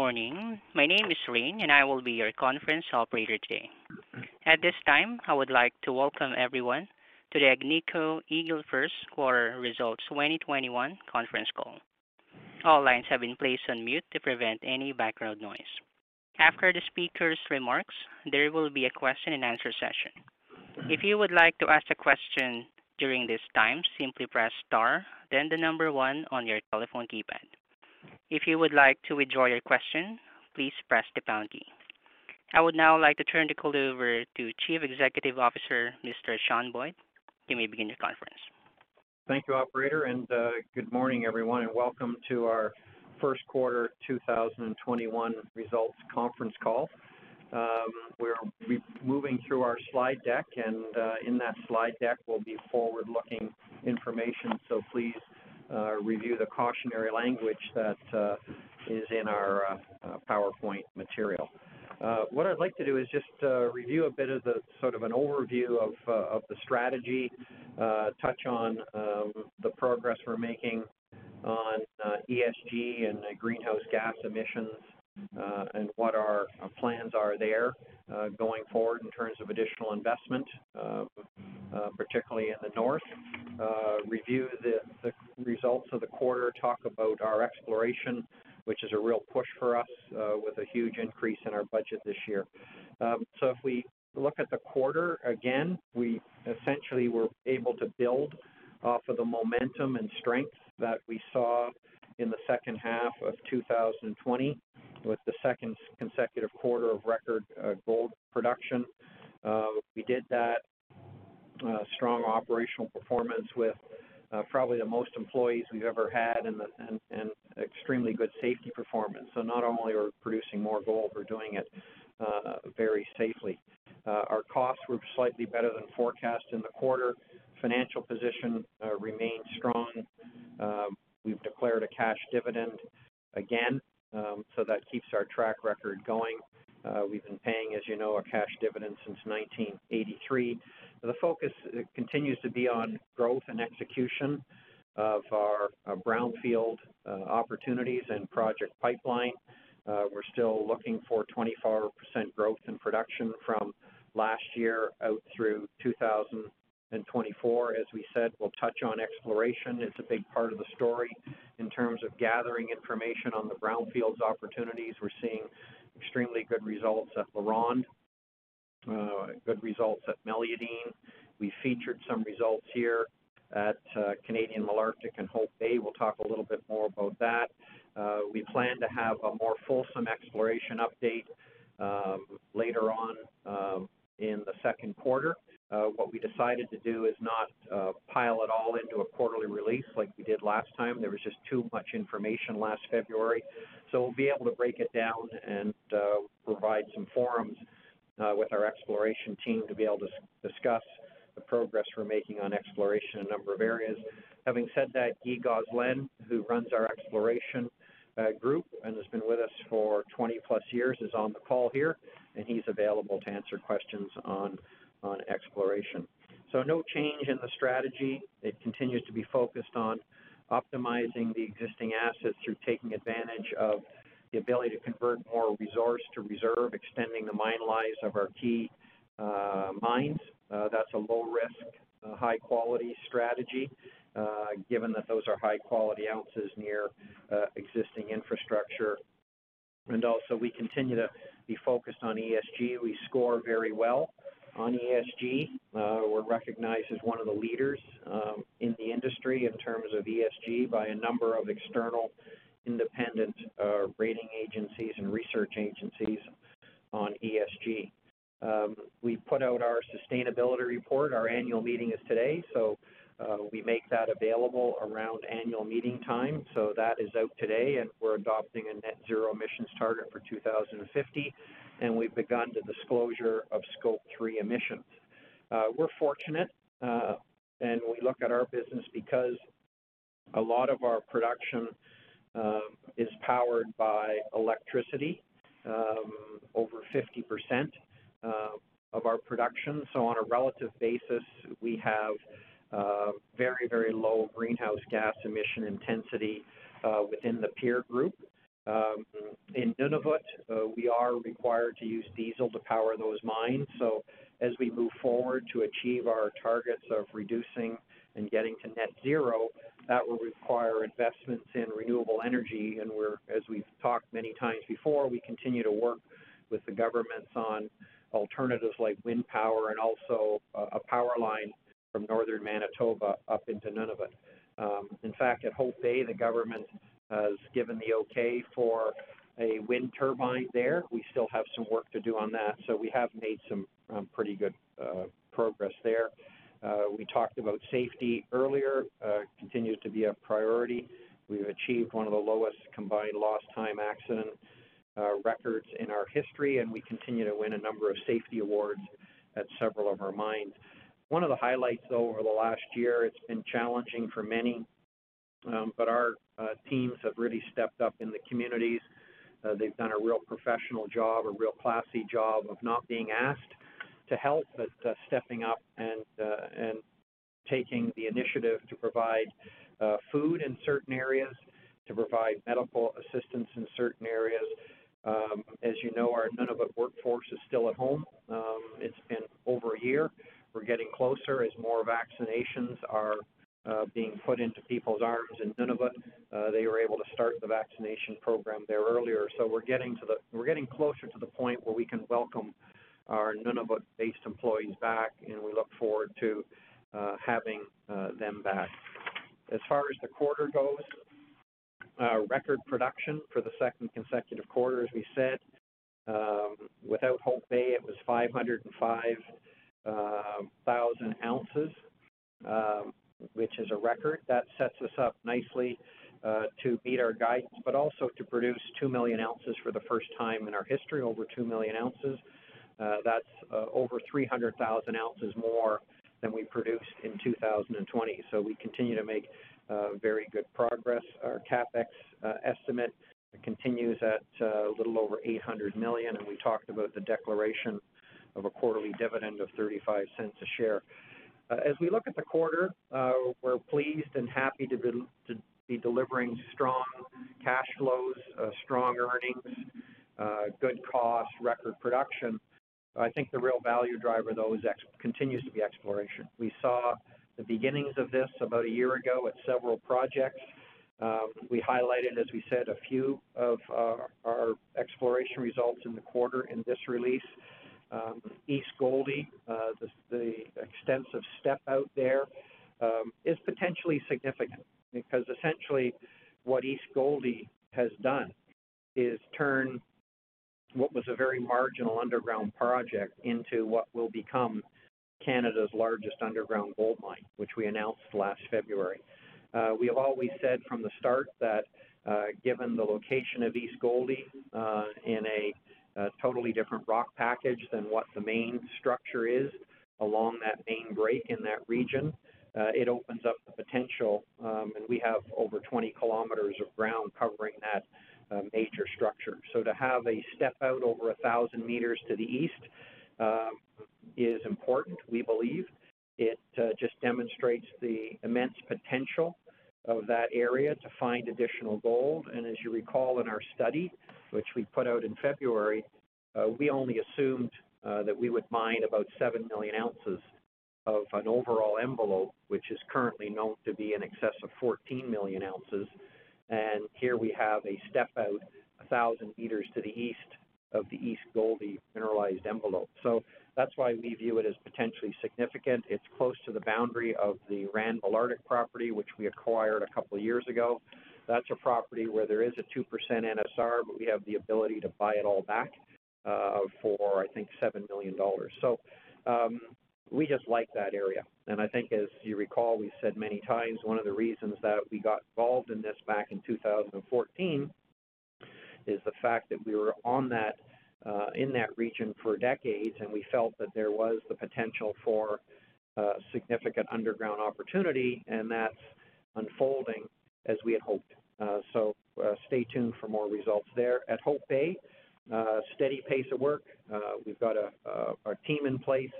Morning. My name is Rain, and I will be your conference operator today. At this time, I would like to welcome everyone to the Agnico Eagle First Quarter Results 2021 conference call. All lines have been placed on mute to prevent any background noise. After the speaker's remarks, there will be a question and answer session. If you would like to ask a question during this time, simply press star, then the number one on your telephone keypad. If you would like to withdraw your question, please press the pound key. I would now like to turn the call over to Chief Executive Officer, Mr. Sean Boyd. You may begin your conference. Thank you, operator, and uh, good morning, everyone, and welcome to our first quarter 2021 results conference call. Um, we're moving through our slide deck, and uh, in that slide deck will be forward-looking information, so please Uh, review the cautionary language that uh, is in our uh, PowerPoint material. What I'd like to do is just review a bit of the sort of an overview of of the strategy, touch on um, the progress we're making on ESG and greenhouse gas emissions, Uh, and what our uh, plans are there uh, going forward in terms of additional investment, particularly in the north. Review the the results of the quarter, talk about our exploration, which is a real push for us with a huge increase in our budget this year. Um so if we look at the quarter, again, we essentially were able to build off of the momentum and strength that we saw in the second half of 2020 with the second consecutive quarter of record uh, gold production. Uh, we did that uh, strong operational performance with probably the most employees we've ever had and extremely good safety performance. So not only are we producing more gold, we're doing it very safely. Our costs were slightly better than forecast in the quarter. Financial position remains strong. We've declared a cash dividend again, Um, so that keeps our track record going. Uh, we've been paying, as you know, a cash dividend since 1983. The focus uh, continues to be on growth and execution of our uh, brownfield opportunities and project pipeline. We're still looking for 24% growth in production from last year out through 2024. As we said, we'll touch on exploration. It's a big part of the story in terms of gathering information on the brownfields opportunities. We're seeing extremely good results at LaRonde, uh, good results at Meliadine. We featured some results here at uh, Canadian Malartic and Hope Bay. We'll talk a little bit more about that. Uh, we plan to have a more fulsome exploration update um, later on um, in the second quarter. Uh, what we decided to do is not uh, pile it all into a quarterly release like we did last time. There was just too much information last February. So we'll be able to break it down and uh, provide some forums with our exploration team to be able to discuss the progress we're making on exploration in a number of areas. Having said that, Guy Gosselin, who runs our exploration group and has been with us for 20+ years, is on the call here, and he's available to answer questions on exploration. So no change in the strategy. It continues to be focused on optimizing the existing assets through taking advantage of the ability to convert more resource to reserve, extending the mine lives of our key uh, mines. Uh, that's a low-risk, uh, high-quality strategy, given that those are high-quality ounces near existing infrastructure. And also, we continue to be focused on ESG. We score very well on ESG. Uh, we're recognized as one of the leaders um, in the industry in terms of ESG by a number of external independent uh, rating agencies and research agencies on ESG. Um, we put out our sustainability report. Our annual meeting is today, so Uh, we make that available around annual meeting time, so that is out today, and we're adopting a net zero emissions target for 2050, and we've begun the disclosure of scope three emissions. Uh, we're fortunate, uh, and we look at our business because a lot of our production um, is powered by electricity, um, over 50% uh, of our production. So on a relative basis, we have uh, very, very low greenhouse gas emission intensity uh, within the peer group. Um, in Nunavut, uh, we are required to use diesel to power those mines. So as we move forward to achieve our targets of reducing and getting to net zero, that will require investments in renewable energy. And we're, as we've talked many times before, we continue to work with the governments on alternatives like wind power and also uh, a power line from northern Manitoba up into Nunavut. Um, in fact, at Hope Bay, the government has given the okay for a wind turbine there. We still have some work to do on that, so we have made some um, pretty good uh, progress there. Uh, we talked about safety earlier, uh, continues to be a priority. We've achieved one of the lowest combined lost time accident uh, records in our history, and we continue to win a number of safety awards at several of our mines. One of the highlights, though, over the last year, it's been challenging for many, um, but our uh, teams have really stepped up in the communities. Uh, they've done a real professional job, a real classy job of not being asked to help, but uh, stepping up and uh, and taking the initiative to provide uh, food in certain areas, to provide medical assistance in certain areas. Um, as you know, our Nunavut workforce is still at home. Um, it's been over a year. We're getting closer as more vaccinations are uh, being put into people's arms in Nunavut. Uh, they were able to start the vaccination program there earlier, so we're getting to the we're getting closer to the point where we can welcome our Nunavut-based employees back, and we look forward to uh, having uh, them back. As far as the quarter goes, uh, record production for the second consecutive quarter, as we said. Um, without Hope Bay, it was 505 um, ounces, um, which is a record. That sets us up nicely uh, to meet our guidance, but also to produce 2 million ounces for the first time in our history, over 2 million ounces. Uh, that's uh, over 300,000 ounces more than we produced in 2020. So we continue to make uh, very good progress. Our capex uh, estimate continues at uh, a little over 800 million, and we talked about the declaration of a quarterly dividend of 35 cents a share. Uh, as we look at the quarter, uh, we're pleased and happy to be, delivering strong cash flows, uh, strong earnings, good cost, record production. I think the real value driver, though, continues to be exploration. We saw the beginnings of this about a year ago at several projects. Um, we highlighted, as we said, a few of our exploration results in the quarter in this release. Um, East Gouldie, uh, the, the, extensive step out there, um, is potentially significant because essentially what East Gouldie has done is turn what was a very marginal underground project into what will become Canada's largest underground gold mine, which we announced last February. Uh, we have always said from the start that uh, given the location of East Gouldie uh, in a a totally different rock package than what the main structure is along that main break in that region. Uh, it opens up the potential, um, and we have over 20 kilometers of ground covering that uh, major structure. So to have a step out over a thousand meters to the east uh, is important, we believe. It uh, just demonstrates the immense potential of that area to find additional gold. And as you recall in our study, which we put out in February, uh, we only assumed uh, that we would mine about 7 million ounces of an overall envelope, which is currently known to be in excess of 14 million ounces. And here we have a step out 1,000 meters to the east of the East Gouldie mineralized envelope. So that's why we view it as potentially significant. It's close to the boundary of the Rand Malartic property, which we acquired a couple of years ago. That's a property where there is a 2% NSR, but we have the ability to buy it all back uh, for, I think, $7 million. So um, we just like that area. And I think, as you recall, we've said many times, one of the reasons that we got involved in this back in 2014 is the fact that we were on that in that region for decades, and we felt that there was the potential for uh, significant underground opportunity, and that's unfolding as we had hoped. Uh, so uh, stay tuned for more results there. At Hope Bay, uh, steady pace of work. Uh, we've got a, team in place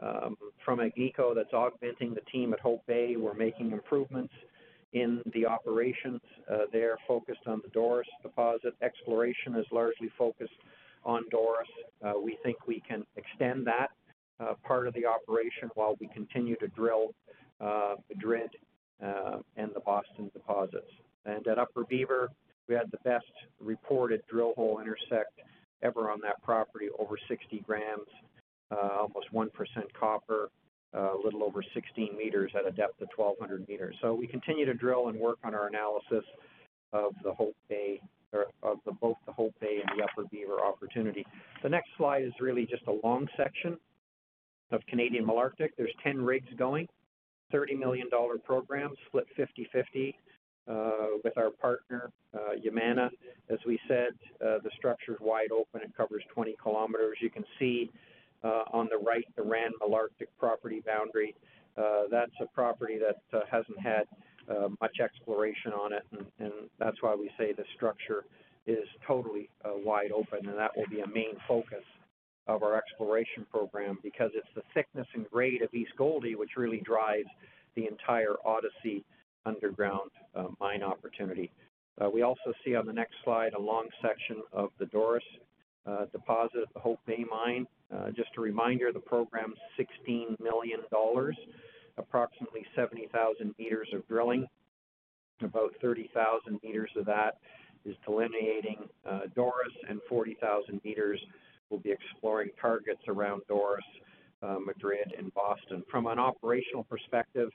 um, from Agnico that's augmenting the team at Hope Bay. We're making improvements in the operations. Uh, they're focused on the Doris deposit. Exploration is largely focused on Doris. Uh, we think we can extend that uh, part of the operation while we continue to drill Madrid uh, and the Boston deposits. And at Upper Beaver, we had the best reported drill hole intersect ever on that property, over 60 grams, almost 1% copper, a little over 16 meters at a depth of 1,200 meters. So we continue to drill and work on our analysis of the Hope Bay, of the, both the Hope Bay and the Upper Beaver opportunity. The next slide is really just a long section of Canadian Malartic. There's 10 rigs going, $30 million program, split 50-50 uh, with our partner, uh, Yamana. As we said, uh, the structure is wide open. It covers 20 kilometers. You can see uh, on the right, the Rand Malartic property boundary. Uh, that's a property that uh, hasn't had much exploration on it, and, and, that's why we say the structure is totally wide open, and that will be a main focus of our exploration program because it's the thickness and grade of East Gouldie which really drives the entire Odyssey underground uh, mine opportunity. Uh, we also see on the next slide a long section of the Doris uh, deposit at the Hope Bay mine. Uh, just a reminder, the program's $16 million, approximately 70,000 meters of drilling. About 30,000 meters of that is delineating uh, Doris, and 40,000 meters will be exploring targets around Doris, uh, Madrid, and Boston. From an operational perspective,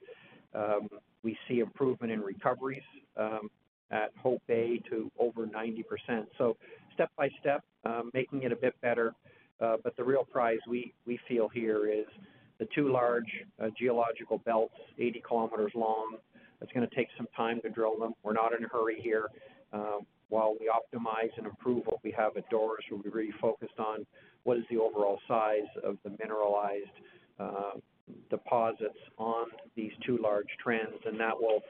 um, we see improvement in recoveries um, at Hope Bay to over 90%. So step by step, um, making it a bit better. Uh, but the real prize we, we feel here is the two large uh, geological belts, 80 kilometers long. It's going to take some time to drill them. We're not in a hurry here. Um, while we optimize and improve what we have at Doris, we'll be really focused on what is the overall size of the mineralized uh, deposits on these two large trends, and that will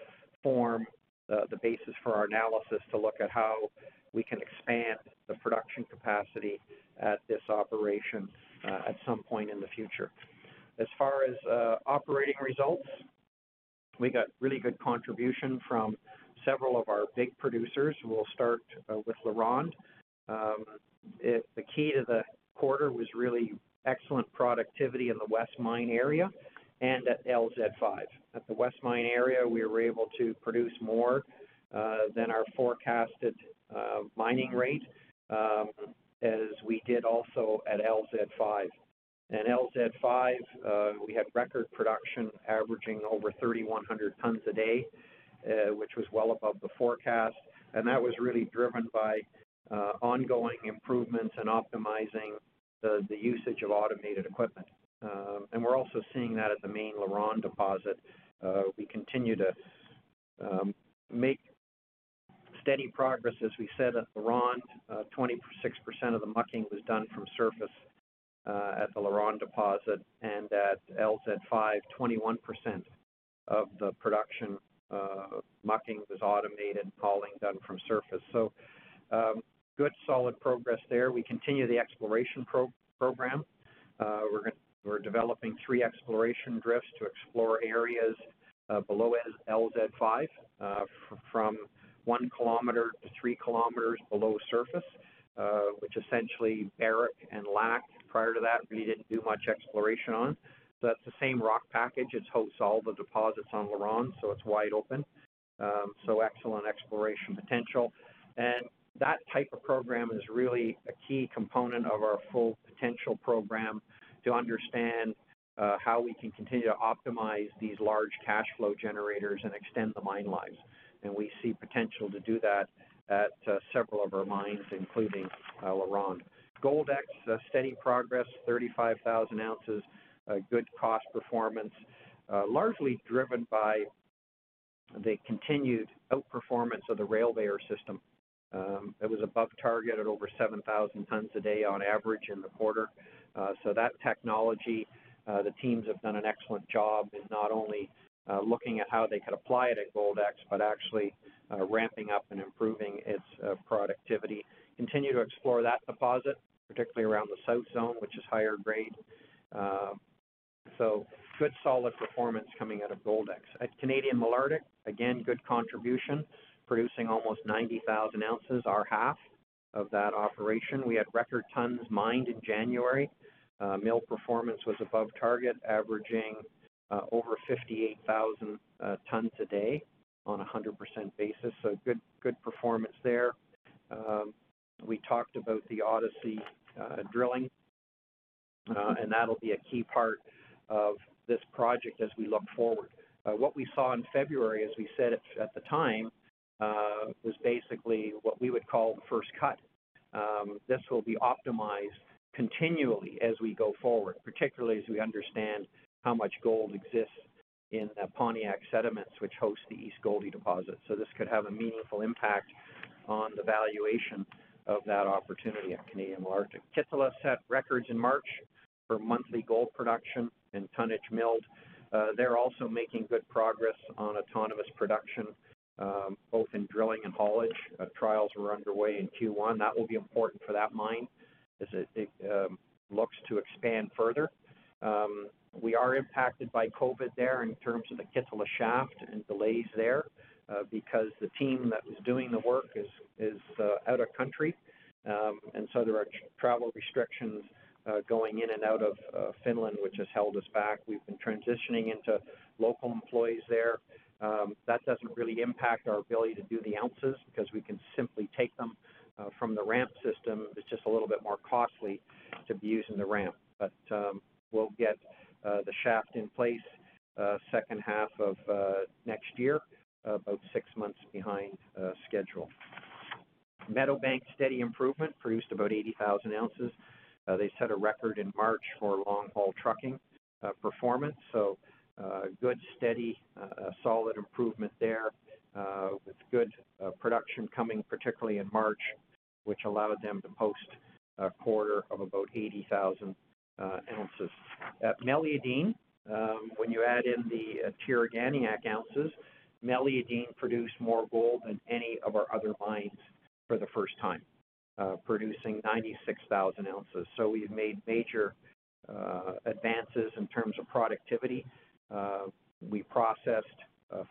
form uh, the basis for our analysis to look at how we can expand the production capacity at this operation uh, at some point in the future. As far as uh, operating results, we got really good contribution from several of our big producers. We'll start uh, with LaRonde. Um, the key to the quarter was really excellent productivity in the West Mine area and at LZ5. At the West Mine area, we were able to produce more uh, than our forecasted mining rate, um, as we did also at LZ5. And LZ5, uh, we had record production averaging over 3,100 tons a day, uh, which was well above the forecast. And that was really driven by uh, ongoing improvements and optimizing the, the usage of automated equipment. Um, and we're also seeing that at the main LaRonde deposit. Uh, we continue to um, make steady progress, as we said at LaRonde. Uh, 26% of the mucking was done from surface at the LaRonde deposit, and at LZ5, 21% of the production uh, mucking was automated, hauling done from surface. So um, good, solid progress there. We continue the exploration pro program. Uh, we're, we're developing three exploration drifts to explore areas uh, below LZ5 uh, from one kilometer to three kilometers below surface, uh, which essentially Barrick and Lac prior to that really didn't do much exploration on. So that's the same rock package. It hosts all the deposits on LaRonde, so it's wide open. Um, so excellent exploration potential. And that type of program is really a key component of our full potential program to understand uh, how we can continue to optimize these large cash flow generators and extend the mine lives. And we see potential to do that at uh, several of our mines, including uh, LaRonde. Goldex, uh, steady progress, 35,000 ounces uh, good cost performance, uh, largely driven by the continued outperformance of the Rail-Veyor system. Um, it was above target at over 7,000 tons a day on average in the quarter. Uh, so that technology, the teams have done an excellent job in not only looking at how they could apply it at Goldex, but actually ramping up and improving its productivity. Continue to explore that deposit, particularly around the South Zone, which is higher grade. Uh, so good solid performance coming out of Goldex. At Canadian Malartic, again, good contribution, producing almost 90,000 ounces, our half of that operation. We had record tons mined in January. Uh, mill performance was above target, averaging uh, over 58,000 tons a day on a 100% basis. So good, good performance there. Um, we talked about the Odyssey Uh, drilling, uh, and that'll be a key part of this project as we look forward. Uh, what we saw in February, as we said at the time, was basically what we would call the first cut. Um, this will be optimized continually as we go forward, particularly as we understand how much gold exists in the Pontiac sediments, which host the East Gouldie deposit. So this could have a meaningful impact on the valuation of that opportunity at Canadian Malartic. Kittilä set records in March for monthly gold production and tonnage milled. Uh, they're also making good progress on autonomous production, um, both in drilling and haulage. Uh, trials were underway in Q1. That will be important for that mine as it um, looks to expand further. Um, we are impacted by COVID there in terms of the Kittilä shaft and delays there, Uh, because the team that was doing the work is uh, out of country. Um, and so there are travel restrictions uh, going in and out of Finland, which has held us back. We've been transitioning into local employees there. Um, that doesn't really impact our ability to do the ounces because we can simply take them from the ramp system. It's just a little bit more costly to be using the ramp. But um, we'll get the shaft in place second half of next year, about six months behind uh, schedule. Meadowbank, steady improvement, produced about 80,000 ounces. Uh, they set a record in March for long-haul trucking uh, performance. So good, steady, solid improvement there, with good production coming particularly in March, which allowed them to post a quarter of about 80,000 ounces. At Meliadine, um, when you add in the Tiriganiaq ounces, Meliadine produced more gold than any of our other mines for the first time, uh, producing 96,000 ounces. So we've made major uh, advances in terms of productivity. Uh, we processed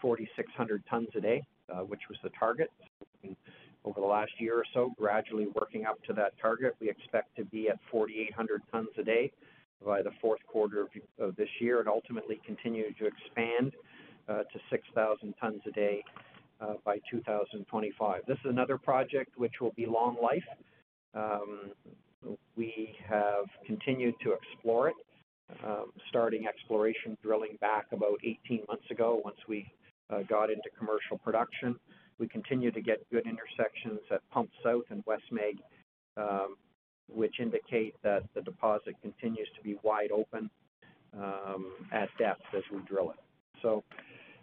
4,600 tons a day, which was the target. Over the last year or so, gradually working up to that target. We expect to be at 4,800 tons a day by the fourth quarter of this year and ultimately continue to expand Uh, to 6,000 tons a day uh, by 2025. This is another project which will be long life. Um, we have continued to explore it, um, starting exploration drilling back about 18 months ago once we uh, got into commercial production. We continue to get good intersections at Pump South and Wesmeg, um, which indicate that the deposit continues to be wide open at depth as we drill it.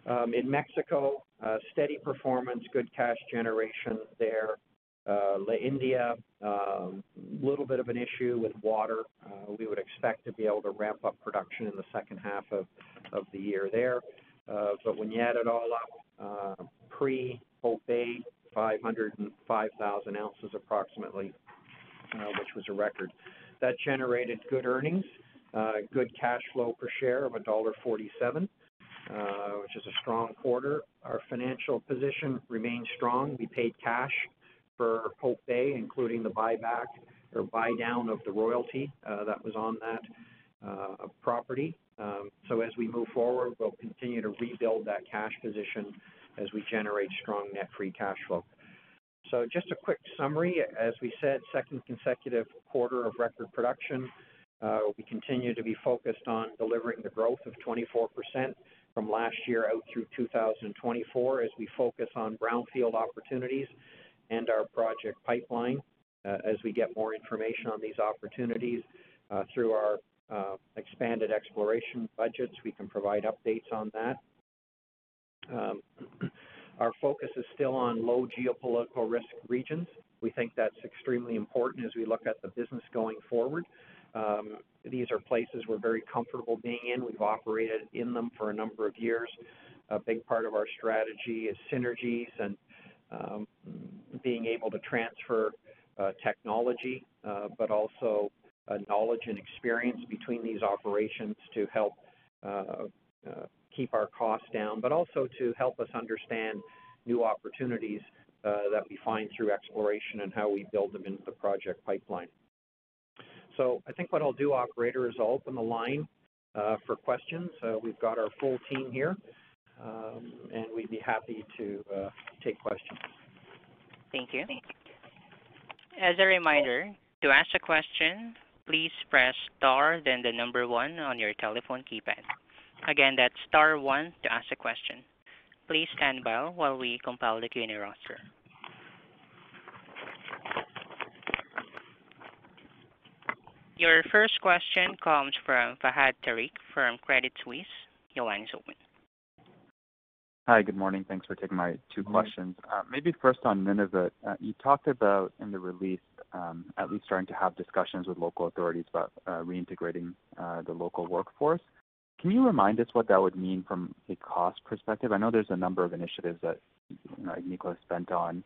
Um, in Mexico, uh, steady performance, good cash generation there. Uh, La India, um little bit of an issue with water. Uh, we would expect to be able to ramp up production in the second half of the year there. But when you add it all up, pre-Hope Bay, 505,000 ounces approximately, which was a record. That generated good earnings, good cash flow per share of 1.47, Uh, which is a strong quarter. Our financial position remains strong. We paid cash for Hope Bay, including the buyback or buy-down of the royalty uh, that was on that uh, property. Um, so as we move forward, we'll continue to rebuild that cash position as we generate strong net free cash flow. So just a quick summary. As we said, second consecutive quarter of record production. We continue to be focused on delivering the growth of 24% from last year out through 2024 as we focus on brownfield opportunities and our project pipeline as we get more information on these opportunities through our uh, expanded exploration budgets. We can provide updates on that. Um, our focus is still on low geopolitical risk regions. We think that's extremely important as we look at the business going forward. These are places we're very comfortable being in. We've operated in them for a number of years. A big part of our strategy is synergies and um, being able to transfer uh, technology, uh, but also uh, knowledge and experience between these operations to help uh, uh, keep our costs down, but also to help us understand new opportunities uh, that we find through exploration and how we build them into the project pipeline. So I think what I'll do, operator, is I'll open the line uh, for questions. Uh, we've got our full team here, um, and we'd be happy to uh, take questions. Thank you. As a reminder, to ask a question, please press star then the number one on your telephone keypad. Again, that's star one to ask a question. Please stand by while we compile the Q&A roster. Your first question comes from Fahad Tariq from Credit Suisse. Your line is open. Hi, good morning. Thanks for taking my two questions. Uh, maybe first on Nunavut. Uh, you talked about in the release um, at least starting to have discussions with local authorities about uh, reintegrating the local workforce. Can you remind us what that would mean from a cost perspective? I know there's a number of initiatives that you know, Agnico has spent on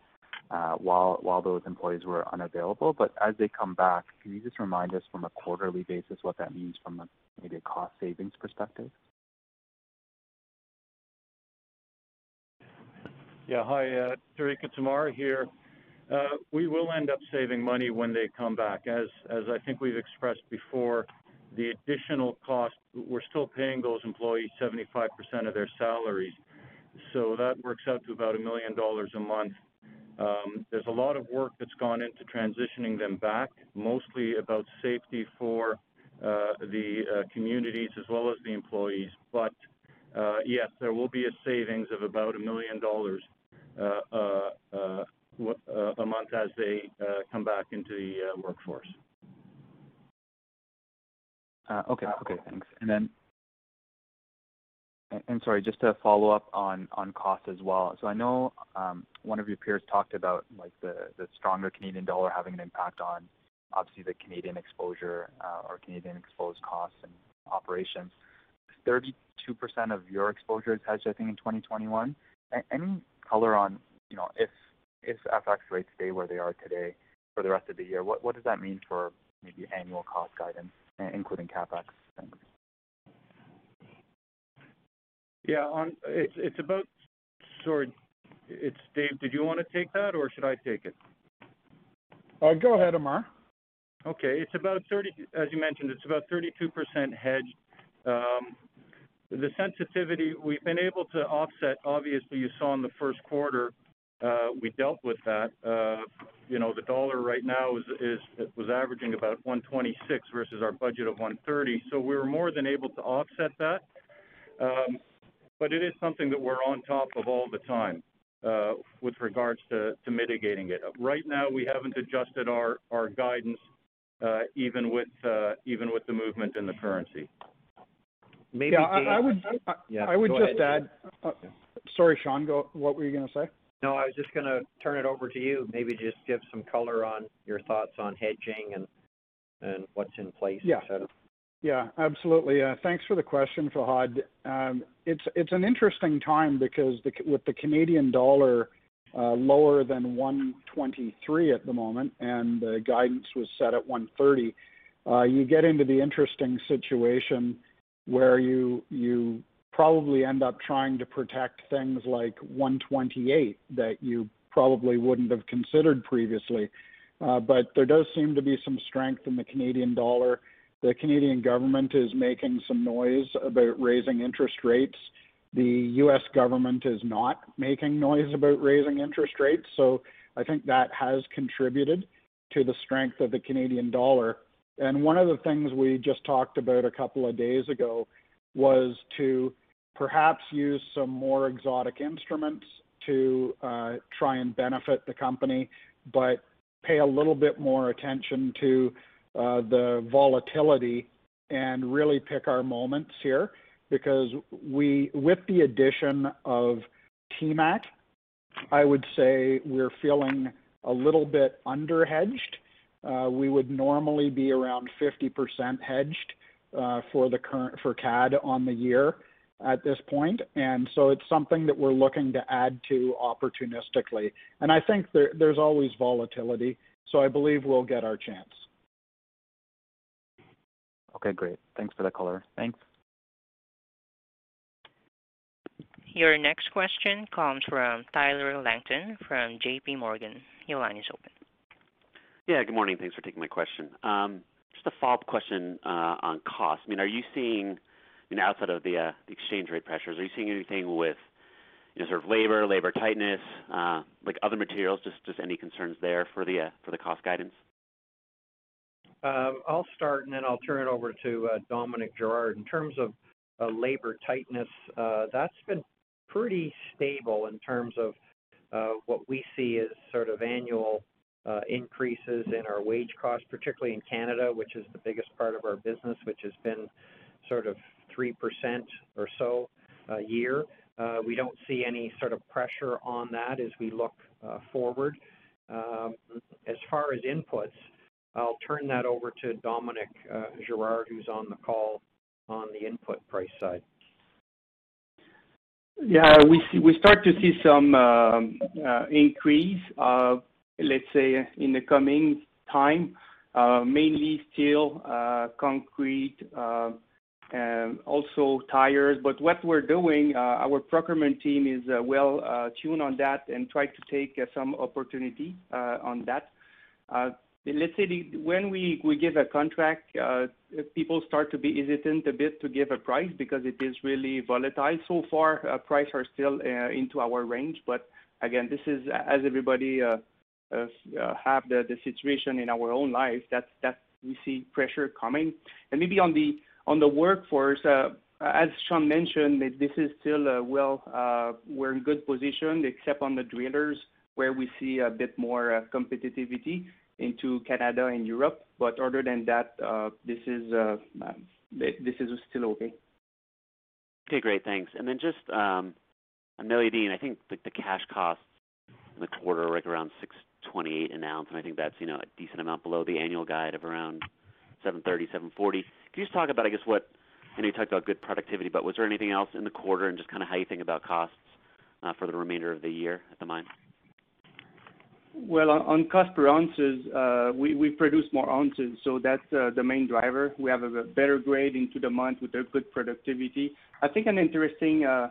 uh, while while those employees were unavailable. But as they come back, can you just remind us from a quarterly basis what that means from a, maybe a cost savings perspective? Yeah. Hi, uh, Tariq, it's here. Uh, we will end up saving money when they come back. As as I think we've expressed before, the additional cost, we're still paying those employees 75% of their salaries. So that works out to about a million dollars a month there's a lot of work that's gone into transitioning them back, mostly about safety for uh, the uh, communities as well as the employees. But uh, yes, there will be a savings of about a million dollars uh, uh, uh, a month as they come back into the workforce. Okay. Okay, thanks. And then and Sorry, just to follow up on cost as well. So I know um, one of your peers talked about like the the stronger Canadian dollar having an impact on obviously the Canadian exposure uh, or Canadian exposed costs and operations. 32% of your exposure is hedged, I think, in 2021. Any color on, you know, if if FX rates stay where they are today for the rest of the year, what does that mean for maybe annual cost guidance, including CapEx? Thanks. Yeah, on it's it's about. Sorry, it's Dave. Did you want to take that, or should I take it? Uh, go ahead, Amar. Okay, it's about 30. As you mentioned, it's about 32% hedged. Um, the sensitivity we've been able to offset. Obviously, you saw in the first quarter, uh, we dealt with that. Uh, you know, the dollar right now is, is was averaging about 126 versus our budget of 130. So we were more than able to offset that. Um, but it is something that we're on top of all the time uh, with regards to, to mitigating it. Right now, we haven't adjusted our, our guidance uh, even with uh, even with the movement in the currency. Maybe yeah, I, I, would I, yeah, I would just ahead. add. Sorry, Sean. Go. What were you going to say? No, I was just going to turn it over to you. Maybe just give some color on your thoughts on hedging and and what's in place. Yeah. Yeah, absolutely. Uh, thanks for the question, Fahad. Um, it's an interesting time because with the Canadian dollar uh, lower than 123 at the moment, and the guidance was set at 130, uh, you get into the interesting situation where you probably end up trying to protect things like 128 that you probably wouldn't have considered previously. But there does seem to be some strength in the Canadian dollar the Canadian government is making some noise about raising interest rates. The U.S. government is not making noise about raising interest rates. So I think that has contributed to the strength of the Canadian dollar. And one of the things we just talked about a couple of days ago was to perhaps use some more exotic instruments to uh, try and benefit the company, but pay a little bit more attention to the volatility and really pick our moments here because we, with the addition of TMAC, I would say we're feeling a little bit under-hedged. Uh, we would normally be around 50% hedged uh, for the current for CAD on the year at this point, and so it's something that we're looking to add to opportunistically. And I think there, there's always volatility, so I believe we'll get our chance. Okay, great. Thanks for the color. Thanks. Your next question comes from Tyler Langton from J.P. Morgan. Your line is open. Yeah, good morning. Thanks for taking my question. Um, just a follow-up question uh, on cost. I mean, are you seeing, you know, outside of the, uh, exchange rate pressures, are you seeing anything with, you know, sort of labor, labor tightness, uh, like other materials? Just, just any concerns there for the, uh, for the cost guidance? Um, I'll start and then I'll turn it over to uh, Dominique Girard. In terms of uh, labor tightness, uh, that's been pretty stable in terms of uh, what we see as sort of annual uh, increases in our wage costs, particularly in Canada, which is the biggest part of our business, which has been sort of 3% or so a year. Uh, we don't see any sort of pressure on that as we look forward. Um, as far as inputs, I'll turn that over to Dominique uh, Girard, who's on the call on the input price side. Yeah, we start to see some um, uh, increase, uh, let's say, in the coming time, uh, mainly steel, uh, concrete, uh, and also tires. But what we're doing, uh, our procurement team is well tuned on that and try to take some opportunity on that let's say the, when we, we give a contract, uh, people start to be hesitant a bit to give a price because it is really volatile. So far, uh, price are still uh, into our range, but again, this is as everybody uh, uh, uh, have the, the situation in our own life. That's that we see pressure coming, and maybe on the on the workforce. uh, as Sean mentioned, this is still uh, well, uh, we're in good position, except on the drillers, where we see a bit more uh, competitivity into Canada and Europe. But other than that, uh, this is uh, this is still okay. Okay, great. Thanks. And then just um, on Meliadine, I think the, cash costs in the quarter like around 628 an ounce, and I think that's you know a decent amount below the annual guide of around 730, 740. Can you just talk about, I guess, what I know you talked about good productivity, but was there anything else in the quarter, and just kind of how you think about costs uh, for the remainder of the year at the mine? Well, on cost per ounces, uh, we produce more ounces, so that's uh, the main driver. We have a better grade into the month with a good productivity. I think an interesting uh,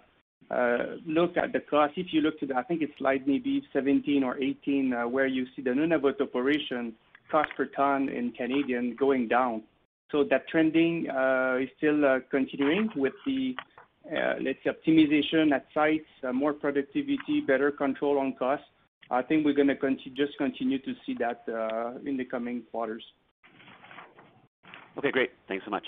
look at the cost, if you look to the, I think it's slide maybe 17 or 18, where you see the Nunavut operation cost per ton in Canadian going down. So That trending is still continuing with the, let's say, optimization at sites, more productivity, better control on cost. I think we're gonna just continue to see that uh, in the coming quarters. Okay, great. Thanks so much.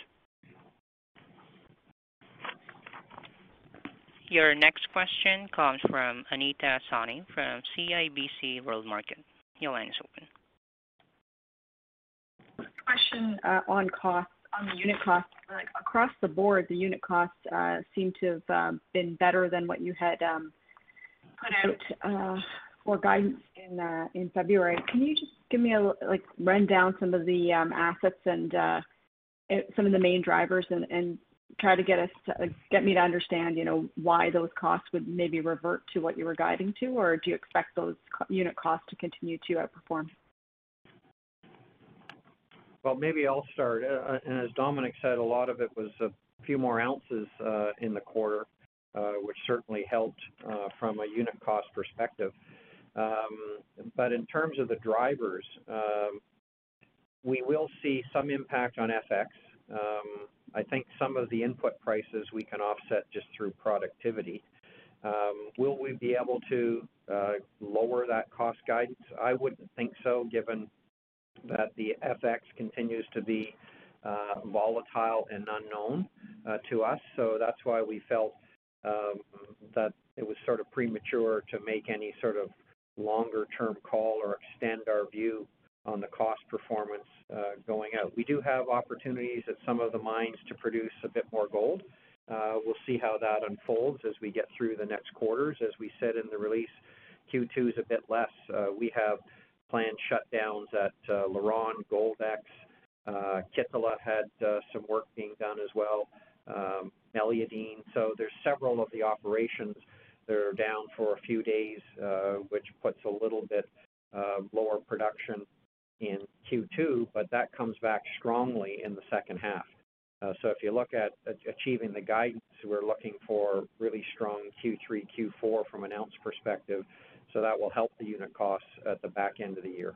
Your next question comes from Anita Soni from CIBC World Markets. Your line is open. Question uh, on costs, on the unit costs. Like across the board, the unit costs uh, seem to have um, been better than what you had um, put out for guidance in uh, in February. Can you just give me a like run down some of the um, assets and uh, some of the main drivers and, try to get us to, get me to understand, you know, why those costs would maybe revert to what you were guiding to, or do you expect those unit costs to continue to outperform? Well, maybe I'll start. Uh, and as Dominique said, a lot of it was a few more ounces in the quarter, which certainly helped from a unit cost perspective. Um, but in terms of the drivers, um, we will see some impact on FX. Um, I think some of the input prices we can offset just through productivity. Will we be able to uh, lower that cost guidance? I wouldn't think so, given that the FX continues to be uh, volatile and unknown uh, to us. So that's why we felt that it was sort of premature to make any sort of longer term call or extend our view on the cost performance uh, going out. We do have opportunities at some of the mines to produce a bit more gold. Uh, we'll see how that unfolds as we get through the next quarters. As we said in the release, Q2 is a bit less. Uh, we have planned shutdowns at LaRonde, Goldex. Kittilä had some work being done as well, um, Meliadine. So there's several of the operations that are down for a few days, uh, which puts a little bit uh, lower production in Q2, but that comes back strongly in the second half. Uh, so if you look at achieving the guidance, we're looking for really strong Q3, Q4 from an ounce perspective, so that will help the unit costs at the back end of the year.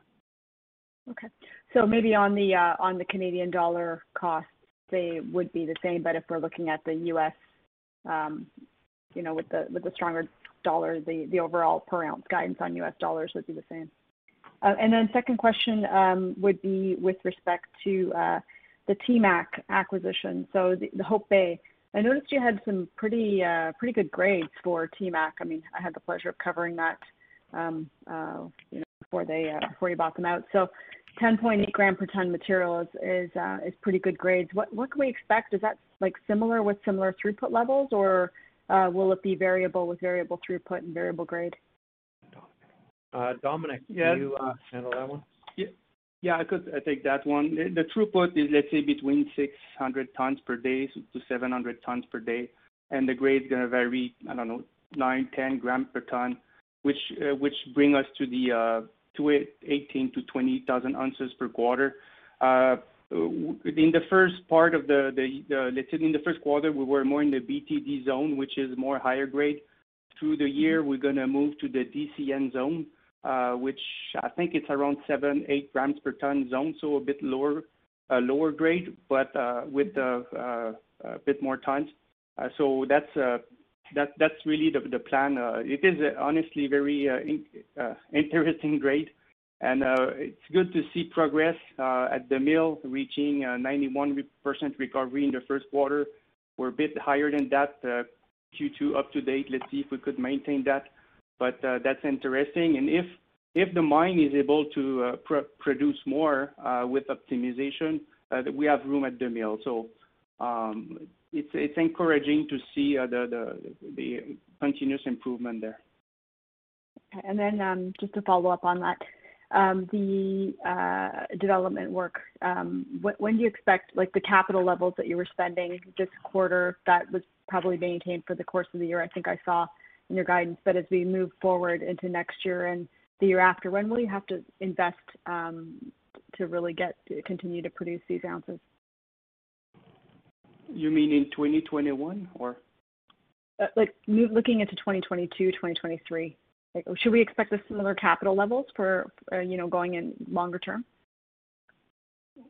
Okay. So maybe on the Canadian dollar costs, they would be the same, but if we're looking at the U.S., um, you know, with the with the stronger dollar, the the overall per ounce guidance on U.S. dollars would be the same. Uh, and then, Second question um, would be with respect to uh, the TMAC acquisition, so the Hope Bay. I noticed you had some pretty uh, pretty good grades for TMAC. I mean, I had the pleasure of covering that, um, uh, you know, before they before you bought them out. So 10.8 gram per ton material is is, is pretty good grades. What what can we expect? Is that like similar with similar throughput levels, or Uh, will it be variable with variable throughput and variable grade? Uh, Dominique. Yeah. Can you uh, handle that one? Yeah, I could take that one. The throughput is, let's say, between 600 tons per day to 700 tons per day, and the grade's gonna vary, I don't know, 9-10 grams per ton, which bring us to the 18,000-20,000 ounces per quarter. Uh, in the first part of the, let's say in the first quarter, we were more in the BTD zone, which is more higher grade. Through the year, we're gonna move to the DCN zone, uh, which I think it's around 7-8 grams per ton zone, so a bit lower uh lower grade, but uh, with a bit more tons. Uh so that's that's really the the plan. It is honestly very interesting grade, Uh, it's good to see progress uh, at the mill reaching uh, 91% recovery in the first quarter. We're a bit higher than that, Q2 up to date. Let's see if we could maintain that. But uh that's interesting. And if if the mine is able to produce more with optimization, we have room at the mill. So um it's it's encouraging to see the continuous improvement there. And then um just to follow up on that, Um, the uh, development work, um, when do you expect, like, the capital levels that you were spending this quarter, that was probably maintained for the course of the year, I think I saw in your guidance. But as we move forward into next year and the year after, when will you have to invest um, to really get to continue to produce these ounces? You mean in 2021 or? Uh, like looking into 2022, 2023. Should we expect the similar capital levels for, you know, going in longer term?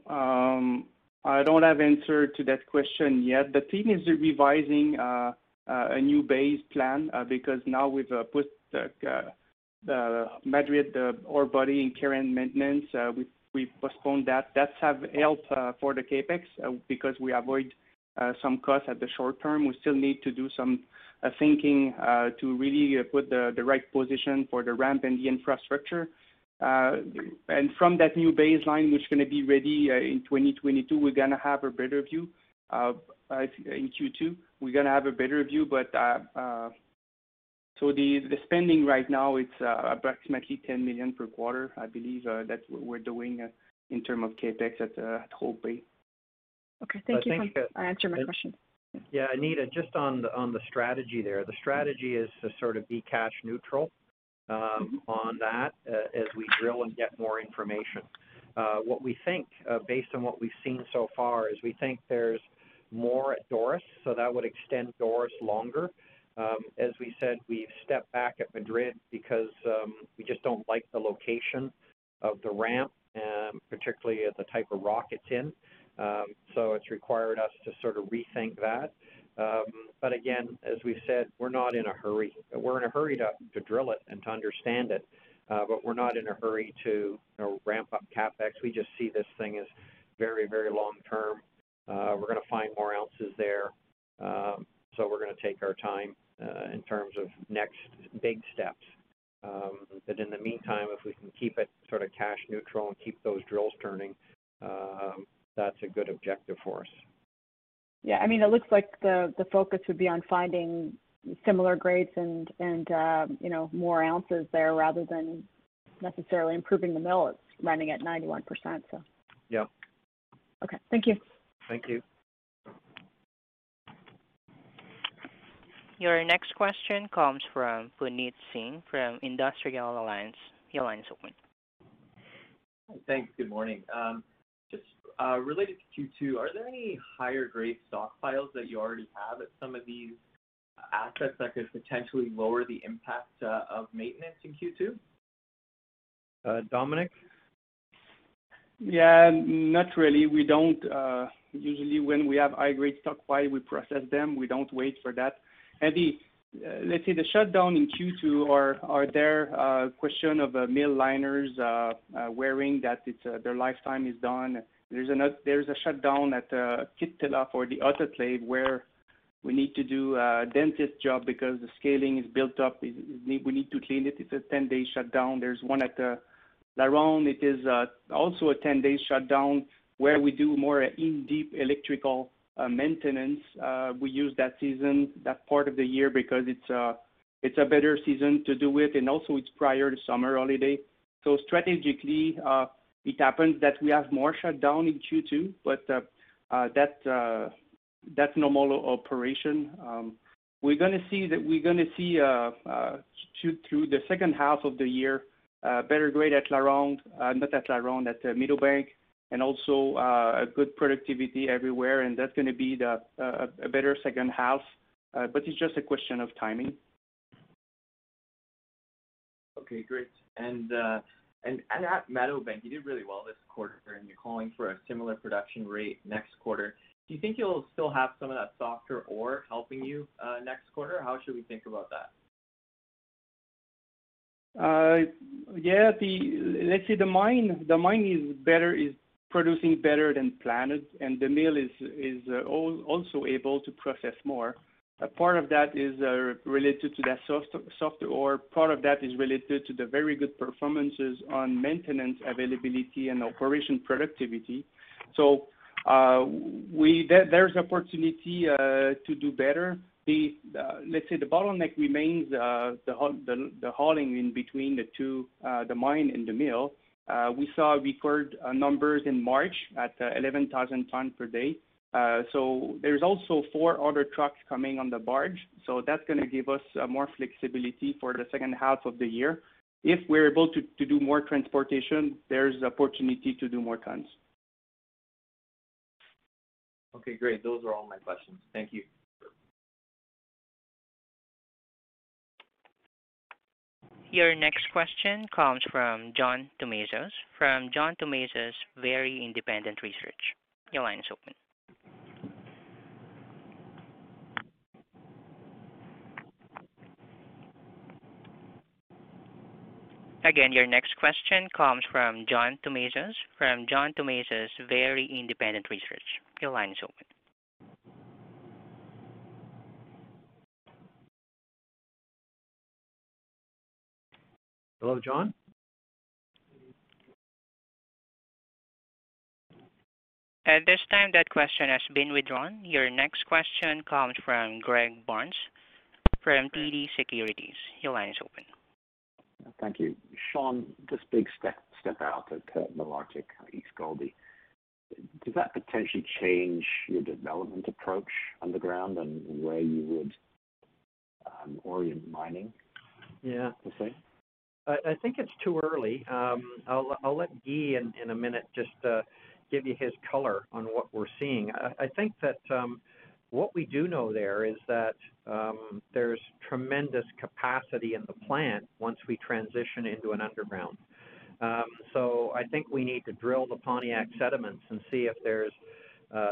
Um, I don't have answer to that question yet. The team is revising uh, uh, a new base plan uh, because now we've put the Madrid ore body in care and maintenance. We've postponed that. That's have helped for the CapEx because we avoid some costs at the short term. We still need to do some Uh, thinking uh, to really uh, put the the right position for the ramp and the infrastructure. Uh and from that new baseline, which is gonna be ready in 2022, we're gonna have a better view in Q2. We're gonna have a better view, but so the the spending right now, it's approximately 10 million per quarter, I believe, that we're doing in terms of CapEx at Hope Bay. Okay. Thank you. I think. That answered my question. Yeah, Anita, just on the on the strategy there. The strategy is to sort of be cash neutral um, mm-hmm. on that uh, as we drill and get more information. Uh, what we think, uh, based on what we've seen so far, is we think there's more at Doris, so that would extend Doris longer. Um, as we said, we've stepped back at Madrid because um, we just don't like the location of the ramp, particularly the type of rock it's in. Um, it's required us to sort of rethink that. Um, but again, as we've said, we're not in a hurry. We're in a hurry to to drill it and to understand it, uh, but we're not in a hurry to, you know, ramp up CapEx. We just see this thing as very, very long term. Uh, we're gonna find more ounces there. Um, so we're gonna take our time uh, in terms of next big steps. Um, but in the meantime, if we can keep it sort of cash neutral and keep those drills turning, um, that's a good objective for us. Yeah. I mean, it looks like the focus would be on finding similar grades and uh, you know, more ounces there rather than necessarily improving the mill. It's running at 91%, so. Yep. Okay. Thank you. Thank you. Your next question comes from Puneet Singh from Industrial Alliance. Your line is open. Thanks. Good morning. Um, just Uh, related to Q2, are there any higher grade stockpiles that you already have at some of these assets that could potentially lower the impact uh, of maintenance in Q2? Uh, Dominique? Yeah, not really. We don't usually when we have high-grade stockpile, we process them. We don't wait for that. And let's say the shutdown in Q2 are are there uh question of mill liners wearing that it's their lifetime is done. There's a shutdown at uh, Kittilä for the autoclave where we need to do a dentist job because the scaling is built up. We need to clean it. It's a 10-day shutdown. There's one at uh, LaRonde. It is uh, also a 10-day shutdown where we do more in-depth electrical maintenance. We use that season, that part of the year because it's a better season to do it, and also it's prior to summer holiday. So strategically, it happens that we have more shutdown in Q2, but uh, uh, that's uh, normal operation. Um, we're gonna see that we're gonna see uh uh through the second half of the year better grade at LaRonde, not at LaRonde, at Meadowbank, and also a good productivity everywhere, and that's gonna be a better second half. But it's just a question of timing. Okay, great. And, at Meadowbank, you did really well this quarter, and you're calling for a similar production rate next quarter. Do you think you'll still have some of that softer ore helping you uh, next quarter? How should we think about that? Uh, yeah. Let's say the mine the mine is better is producing better than planned, and the mill is uh, also able to process more. A part of that is uh, related to that softer ore. Part of that is related to the very good performances on maintenance availability and operation productivity. So uh, there's opportunity uh, to do better. Let's say the bottleneck remains the hauling in between the two, the mine and the mill. We saw record numbers in March at 11,000 tons per day. Uh, there's also four other trucks coming on the barge, so that's gonna give us uh, more flexibility for the second half of the year. If we're able to to do more transportation, there's opportunity to do more tons. Okay, great. Those are all my questions. Thank you. Your next question comes from John Tumazos from John Tumazos Very Independent Research. Your line is open. Again, your next question comes from John Tumazos from John Tumazos Very Independent Research. Your line is open. Hello, John? At this time, that question has been withdrawn. Your next question comes from Greg Barnes from TD Securities. Your line is open. Thank you. Sean, this big step out at uh, Malartic East Gouldie, does that potentially change your development approach underground and where you would um, orient mining? Yeah. Per se? I think it's too early. Um I'll let Guy in a minute just uh, give you his color on what we're seeing. I think that um, what we do know there is that there's tremendous capacity in the plant once we transition into an underground. Um so I think we need to drill the Pontiac sediments and see if there's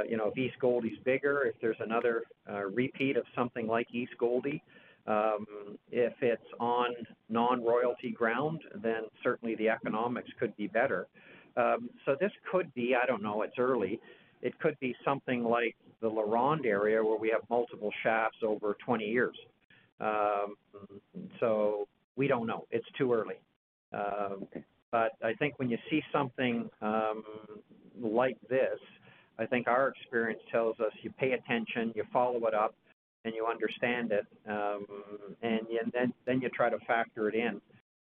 you know, if East Gouldie's bigger, if there's another repeat of something like East Gouldie. If it's on non-royalty ground, then certainly the economics could be better. Um so this could be, I don't know, it's early. It could be something like the LaRonde area where we have multiple shafts over 20 years. Um, so we don't know. It's too early. But I think when you see something um, like this, I think our experience tells us you pay attention, you follow it up, and you understand it, um, and, you, then then you try to factor it in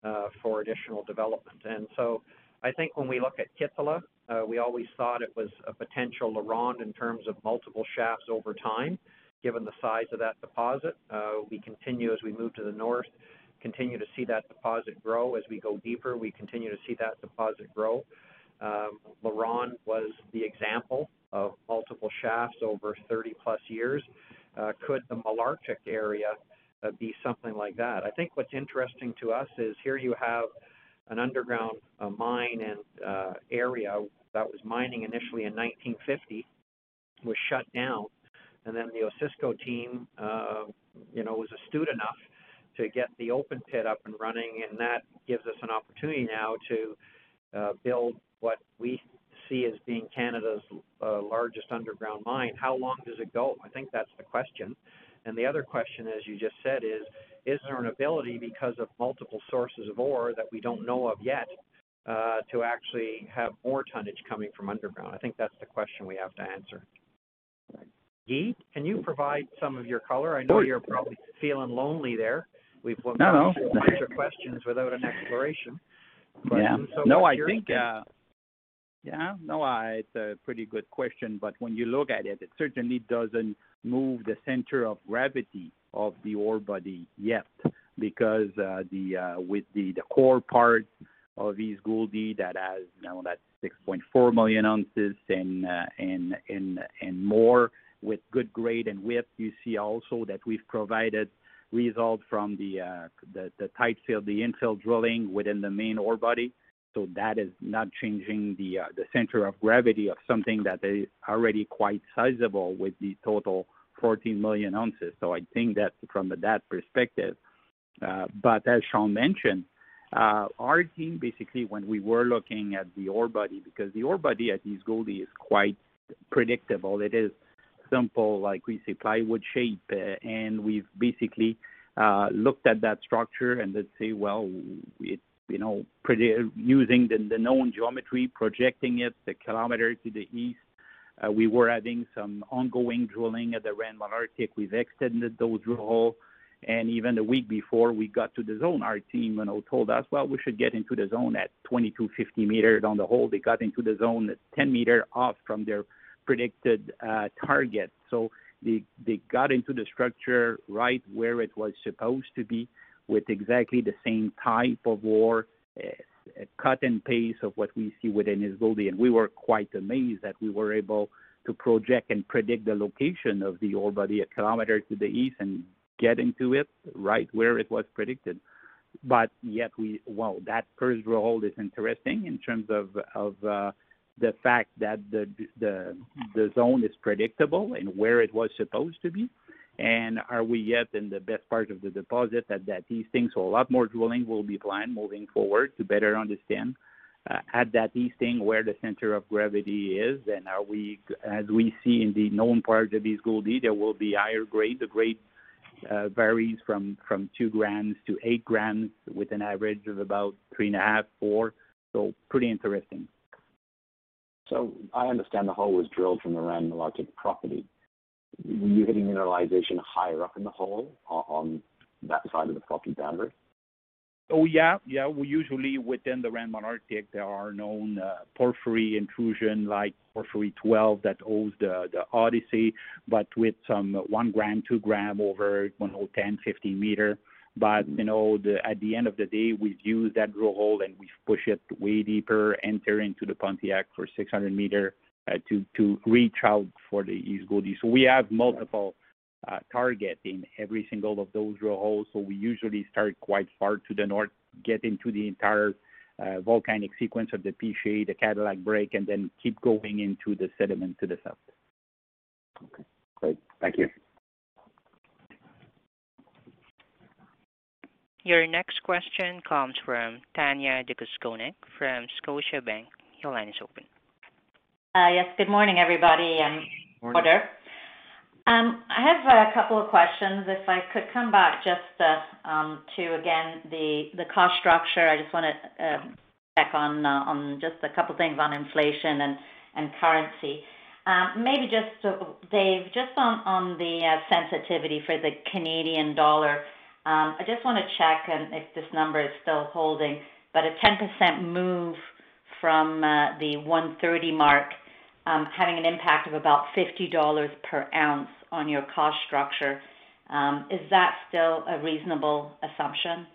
uh, for additional development. And so I think when we look at Kittilä, uh, we always thought it was a potential LaRonde in terms of multiple shafts over time, given the size of that deposit. Uh, we continue as we move to the north, continue to see that deposit grow. As we go deeper, we continue to see that deposit grow. Um, LaRonde was the example of multiple shafts over 30 plus years. Uh, could the Malartic area uh, be something like that? I think what's interesting to us is here you have an underground uh, mine and uh, area that was mining initially in 1950 was shut down, and then the Osisko team, uh, you know, was astute enough to get the open pit up and running, and that gives us an opportunity now to uh, build what we see as being Canada's uh, largest underground mine. How long does it go? I think that's the question. And the other question, as you just said, is is there an ability because of multiple sources of ore that we don't know of yet uh, to actually have more tonnage coming from underground? I think that's the question we have to answer. Guy, can you provide some of your color? I know you're probably feeling lonely there. We've no, through a bunch of questions without an exploration. Yeah. So no, I think uh, yeah, no, I, it's a pretty good question, but when you look at it, it certainly doesn't move the center of gravity of the ore body yet, because uh, the uh, with the the core part East Gouldie that has know that 6.4 million ounces and uh, and and and more with good grade and width. You see also that we've provided results from the uh, the the tight field, the infill drilling within the main ore body. So that is not changing the uh, the center of gravity of something that is already quite sizable with the total 14 million ounces. So I think that from that perspective. Uh, but as Sean mentioned, uh, our team basically when we were looking at the ore body because the ore body at East Gouldie is quite predictable. It is simple, like we say, plywood shape, uh, and we've basically uh, looked at that structure and let's say, well, it you know, pretty, using the, the known geometry, projecting it a kilometer to the east. Uh, we were having some ongoing drilling at the Rand Malartic. We've extended those drill holes. And even the week before we got to the zone, our team, you know, told us, well, we should get into the zone at 2250 meter down the hole. They got into the zone at 10 meter off from their predicted uh, target. So they they got into the structure right where it was supposed to be with exactly the same type of ore, uh, cut and paste of what we see within East Gouldie. And we were quite amazed that we were able to project and predict the location of the ore body a kilometer to the east and get into it right where it was predicted. But yet we, well, that first hole is interesting in terms of, of uh, the fact that the, the, the zone is predictable and where it was supposed to be. And are we yet in the best part of the deposit at that easting? So a lot more drilling will be planned moving forward to better understand uh, at that easting where the center of gravity is, and are we, as we see in the known part of East Gouldie, there will be higher grade. The grade uh, varies from from two grams to eight grams, with an average of about three and a half, four. So pretty interesting. So I understand the hole was drilled from the Rand Malartic property were you hitting mineralization higher up in the hole on that side of the property boundary? Oh yeah, yeah. We usually within the Rand Malartic there are known uh, porphyry intrusion like porphyry 12 that owes the the Odyssey, but with some one gram, two gram over you know 10, 15 meter. But you know, the, at the end of the day, we've used that drill hole and we've pushed it way deeper, enter into the Pontiac for 600 meter uh, to to reach out for the East Gouldie. So we have multiple uh, target in every single of those drill holes. So we usually start quite far to the north, get into the entire uh, volcanic sequence of the Piché, the Cadillac break, and then keep going into the sediment to the south. Okay, great. Thank you. Your next question comes from Tanya Jakusconek from Scotiabank. Your line is open. Uh, yes, good morning, everybody. Um, Morning. order. Um, I have a couple of questions. If I could come back just uh, um, to again the the cost structure. I just wanna um, check on uh, on just a couple things on inflation and and currency. Maybe just uh, Dave, just on on the sensitivity for the Canadian dollar. I just wanna check and if this number is still holding, but a 10% move from the 1.30 mark Um, having an impact of about $50 per ounce on your cost structure. Um, is that still a reasonable assumption?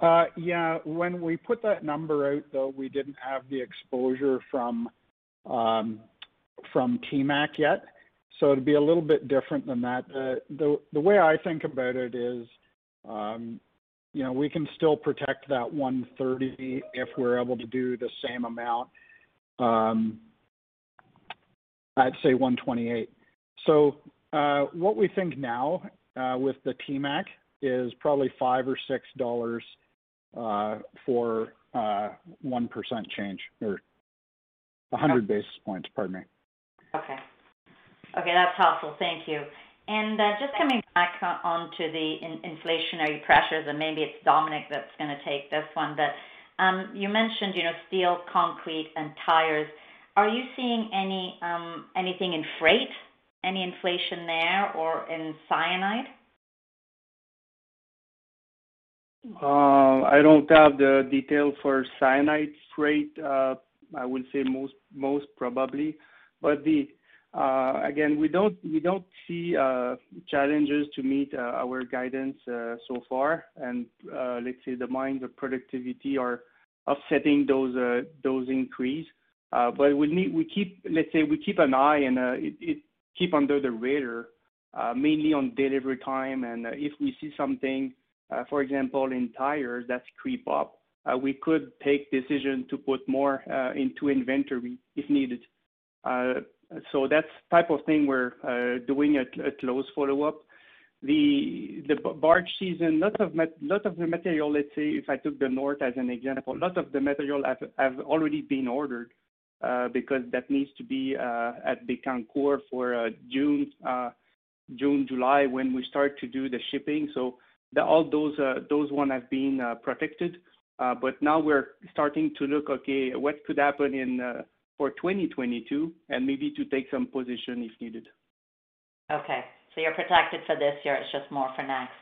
Uh, yeah. When we put that number out, though, we didn't have the exposure from um, from TMAC yet, so it'd be a little bit different than that. The the way I think about it is, you know, we can still protect that 1.30 if we're able to do the same amount at, say, 1.28. Uh, what we think now uh, with the TMAC is probably 5 or $6 uh, for 1% change or 100 basis points, pardon me. Okay. Okay, that's helpful. Thank you. And just coming back onto the inflationary pressures, and maybe it's Dominique that's gonna take this one. But um, you mentioned, you know, steel, concrete, and tires. Are you seeing um, anything in freight, any inflation there or in cyanide? Uh, I don't have the detail for cyanide freight. Uh, I would say most probably. But uh, again, we don't see challenges to meet our guidance so far. And uh let's say the mines of productivity are offsetting those increase. Uh, but we need, we keep let's say, we keep an eye and uh, it keep under the radar uh, mainly on delivery time. And if we see something, for example, in tires that creep up, we could take decision to put more into inventory if needed. So that's type of thing we're doing a close follow-up. The barge season, lot of the material, let's say if I took the north as an example, lot of the material have already been ordered Uh, because that needs to be uh, at Bécancour for uh, June, June, July, when we start to do the shipping. So all those those one have been protected. Uh but now we're starting to look, okay, what could happen in for 2022 and maybe to take some position if needed. Okay. So you're protected for this year, it's just more for next.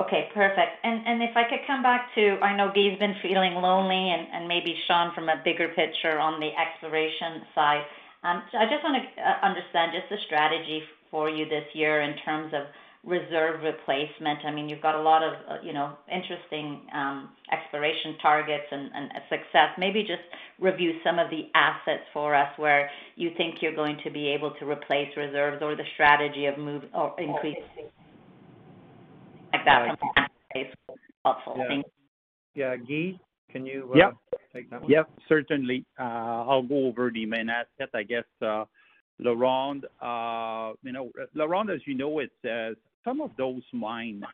Okay, perfect. And and if I could come back to, I know Guy's been feeling lonely and and maybe Sean from a bigger picture on the exploration side. Um, I just wanna uh, understand just the strategy for you this year in terms of reserve replacement. I mean, you've got a lot of, uh, you know, interesting um, exploration targets and success. Maybe just review some of the assets for us where you think you're going to be able to replace reserves or the strategy of move or oh, increase like that from helpful. Thank you. Yeah. Guy, can you uh, Yep. Take that one? Yep, certainly. Uh, I'll go over the main asset. I guess, uh, LaRonde, you know, LaRonde, as you know, it's some of those mines,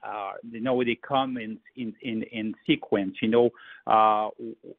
you know, they come in sequence, you know, uh,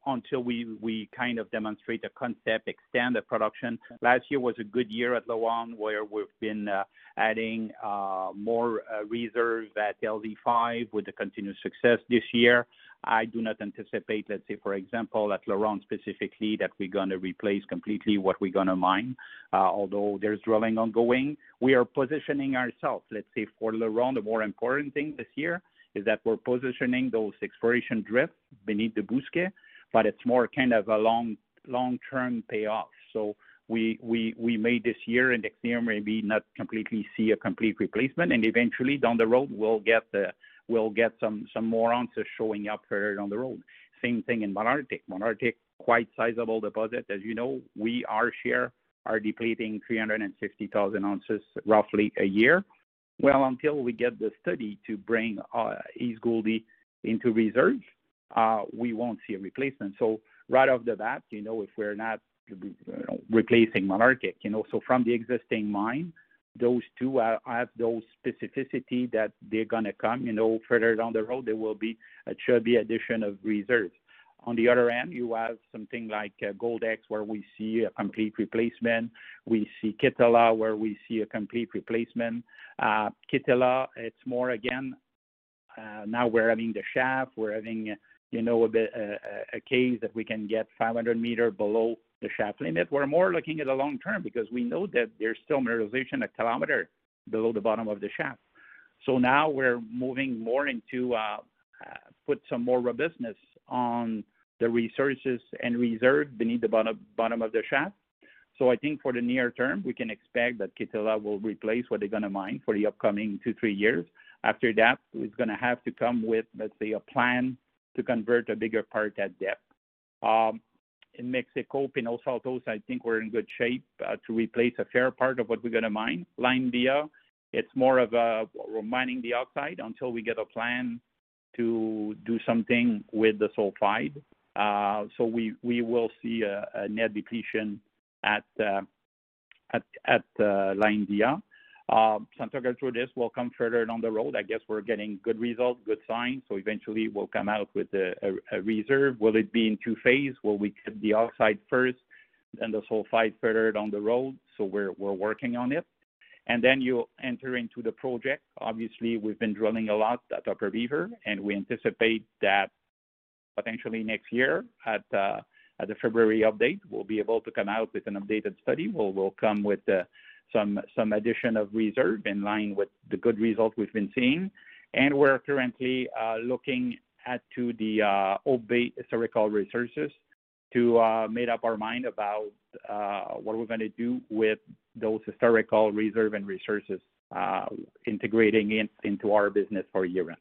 until we kind of demonstrate the concept, extend the production. Last year was a good year at LaRonde, where we've been uh, adding uh, more reserves at LZ5 with the continued success this year. I do not anticipate, let's say, for example, at LaRonde specifically, that we're gonna replace completely what we're gonna mine, although there's drilling ongoing. We are positioning ourselves, let's say, for LaRonde. The more important thing this year is that we're positioning those exploration drifts beneath the Bousquet, but it's more kind of a long long-term payoff. So we made this year and next year maybe not completely see a complete replacement. And eventually down the road, we'll get the we'll get some some more answers showing up further down the road. Same thing in Malartic. Malartic, quite sizable deposit. As you know, We our share are depleting 350,000 ounces roughly a year. Well, until we get the study to bring uh, East Gouldie into reserve, uh, we won't see a replacement. So right off the bat, you know, if we're not replacing Malartic, you know. So from the existing mine, those two have those specificity that they're gonna come, you know, further down the road, there will be a chubby addition of reserves. On the other end, you have something like uh, Goldex, where we see a complete replacement. We see Kittilä, where we see a complete replacement. Uh, Kittilä, it's more again, uh, now we're having the shaft, we're having, you know, a bit, a case that we can get 500 meters below the shaft limit. We're more looking at the long term because we know that there's still mineralization a kilometer below the bottom of the shaft. So now we're moving more into put some more robustness on the resources and reserve beneath the bottom bottom of the shaft. So I think for the near term, we can expect that Kittilä will replace what they're gonna mine for the upcoming two, three years. After that, it's gonna have to come with, let's say, a plan to convert a bigger part at depth. Um, in Mexico, Pinos Altos, I think we're in good shape uh, to replace a fair part of what we're gonna mine. La India, uh, it's more of a we're mining the oxide until we get a plan to do something with the sulfide. Uh, so we we will see a net depletion at uh, uh, La India. Santa Gertrudis will come further down the road. I guess we're getting good results, good signs, so eventually we'll come out with a reserve. Will it be in two phase? Will we get the oxide first, then the sulfide further down the road? So we're we're working on it. And then you enter into the project. Obviously, we've been drilling a lot at Upper Beaver, and we anticipate that potentially next year uh, at the February update, we'll be able to come out with an updated study. We'll come with uh, some some addition of reserve in line with the good results we've been seeing. And we're currently uh, looking into the Hope Bay historical resources to make up our mind about what we're gonna do with those historical reserve and resources, integrating it into our business for year-end.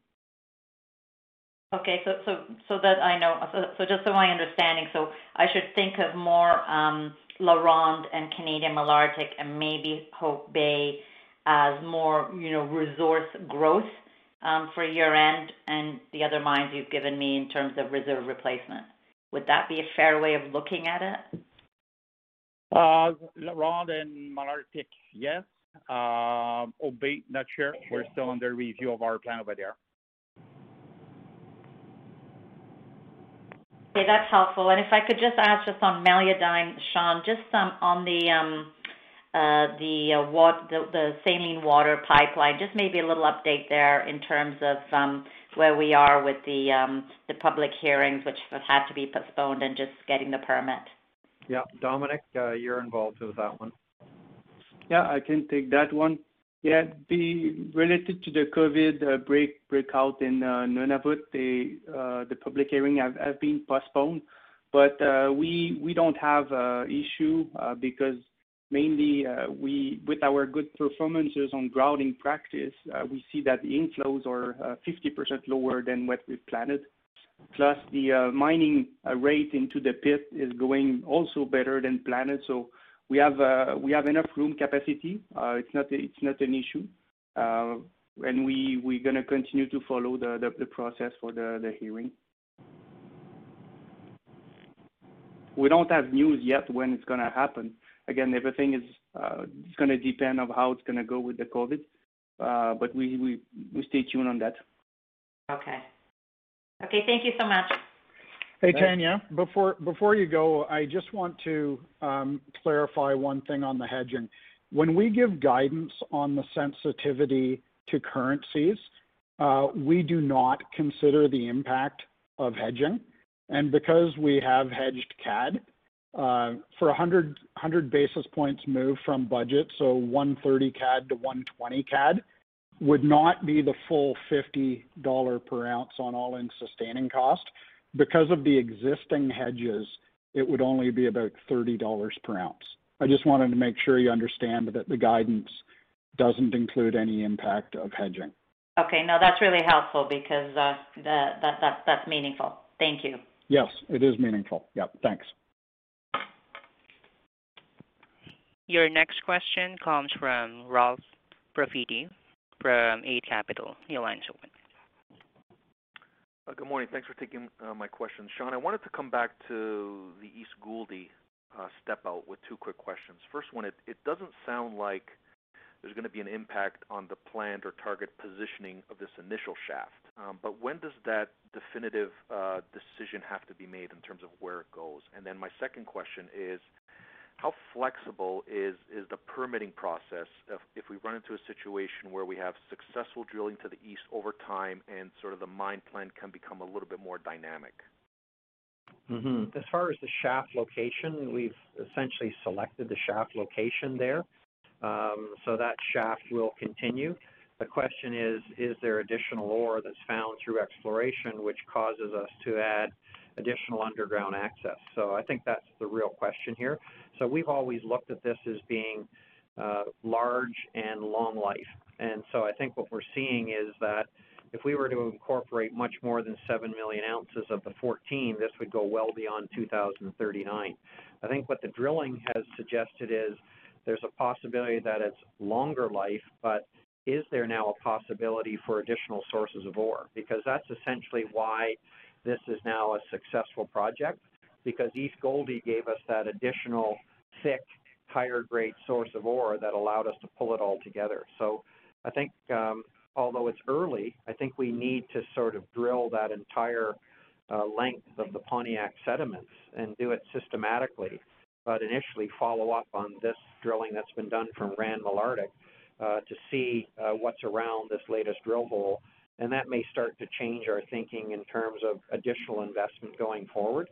Okay. So so that I know. So just so my understanding, so I should think of more um, LaRonde and Canadian Malartic and maybe Hope Bay as more, you know, resource growth um, for year-end and the other mines you've given me in terms of reserve replacement. Would that be a fair way of looking at it? Uh, LaRonde and Malartic, yes. Uh, Hope Bay, not sure. We're still under review of our plan over there. Okay, that's helpful. And if I could just ask just on Meliadine, Sean, just um, on um, uh, uh, the the saline water pipeline, just maybe a little update there in terms of um, where we are with the um the public hearings which have had to be postponed and just getting the permit. Yeah. Dominique, uh, you're involved with that one. Yeah, I can take that one. Yeah. Related to the COVID uh, break breakout in uh, Nunavut, uh, the public hearing have been postponed. But uh we we don't have an issue because mainly with our good performances on grouting practice, we see that the inflows are 50% lower than what we planned. Plus the mining rate into the pit is going also better than planned. Uh, we have enough room capacity. Uh, it's not an issue. Uh, and we're gonna continue to follow the process for the hearing. We don't have news yet when it's gonna happen. Again, everything is gonna depend on how it's gonna go with the COVID. But we stay tuned on that. Okay. Okay, thank you so much. Hey, Tanya. Before you go, I just want to um, clarify one thing on the hedging. When we give guidance on the sensitivity to currencies, uh, we do not consider the impact of hedging. And because we have hedged CAD, uh, for a 100 basis points move from budget, so 130 CAD to 120 CAD would not be the full $50 per ounce on all-in sustaining cost. Because of the existing hedges, it would only be about $30 per ounce. I just wanted to make sure you understand that the guidance doesn't include any impact of hedging. Okay. No, that's really helpful because uh, that's meaningful. Thank you. Yes, it is meaningful. Yep. Thanks. Your next question comes from Ralph Profiti from Eight Capital. Your line's open. Good morning. Thanks for taking my question. Sean, I wanted to come back to the East Gouldie step out with two quick questions. First one, it doesn't sound like there's going to be an impact on the planned or target positioning of this initial shaft. Um, but when does that definitive uh, decision have to be made in terms of where it goes? And then my second question is, how flexible is is the permitting process if, if we run into a situation where we have successful drilling to the east over time and sort of the mine plan can become a little bit more dynamic? Mm-hmm. As far as the shaft location, we've essentially selected the shaft location there. Um, so that shaft will continue. The question is, is there additional ore that's found through exploration which causes us to add additional underground access? So I think that's the real question here. So we've always looked at this as being uh, large and long life. And so I think what we're seeing is that if we were to incorporate much more than 7 million ounces of the 14, this would go well beyond 2039. I think what the drilling has suggested is there's a possibility that it's longer life, but is there now a possibility for additional sources of ore? Because that's essentially why this is now a successful project, because East Gouldie gave us that additional thick, higher grade source of ore that allowed us to pull it all together. So I think um, although it's early, I think we need to sort of drill that entire uh, length of the Pontiac sediments and do it systematically, but initially follow up on this drilling that's been done from Rand Malartic uh, to see uh, what's around this latest drill hole. And that may start to change our thinking in terms of additional investment going forward.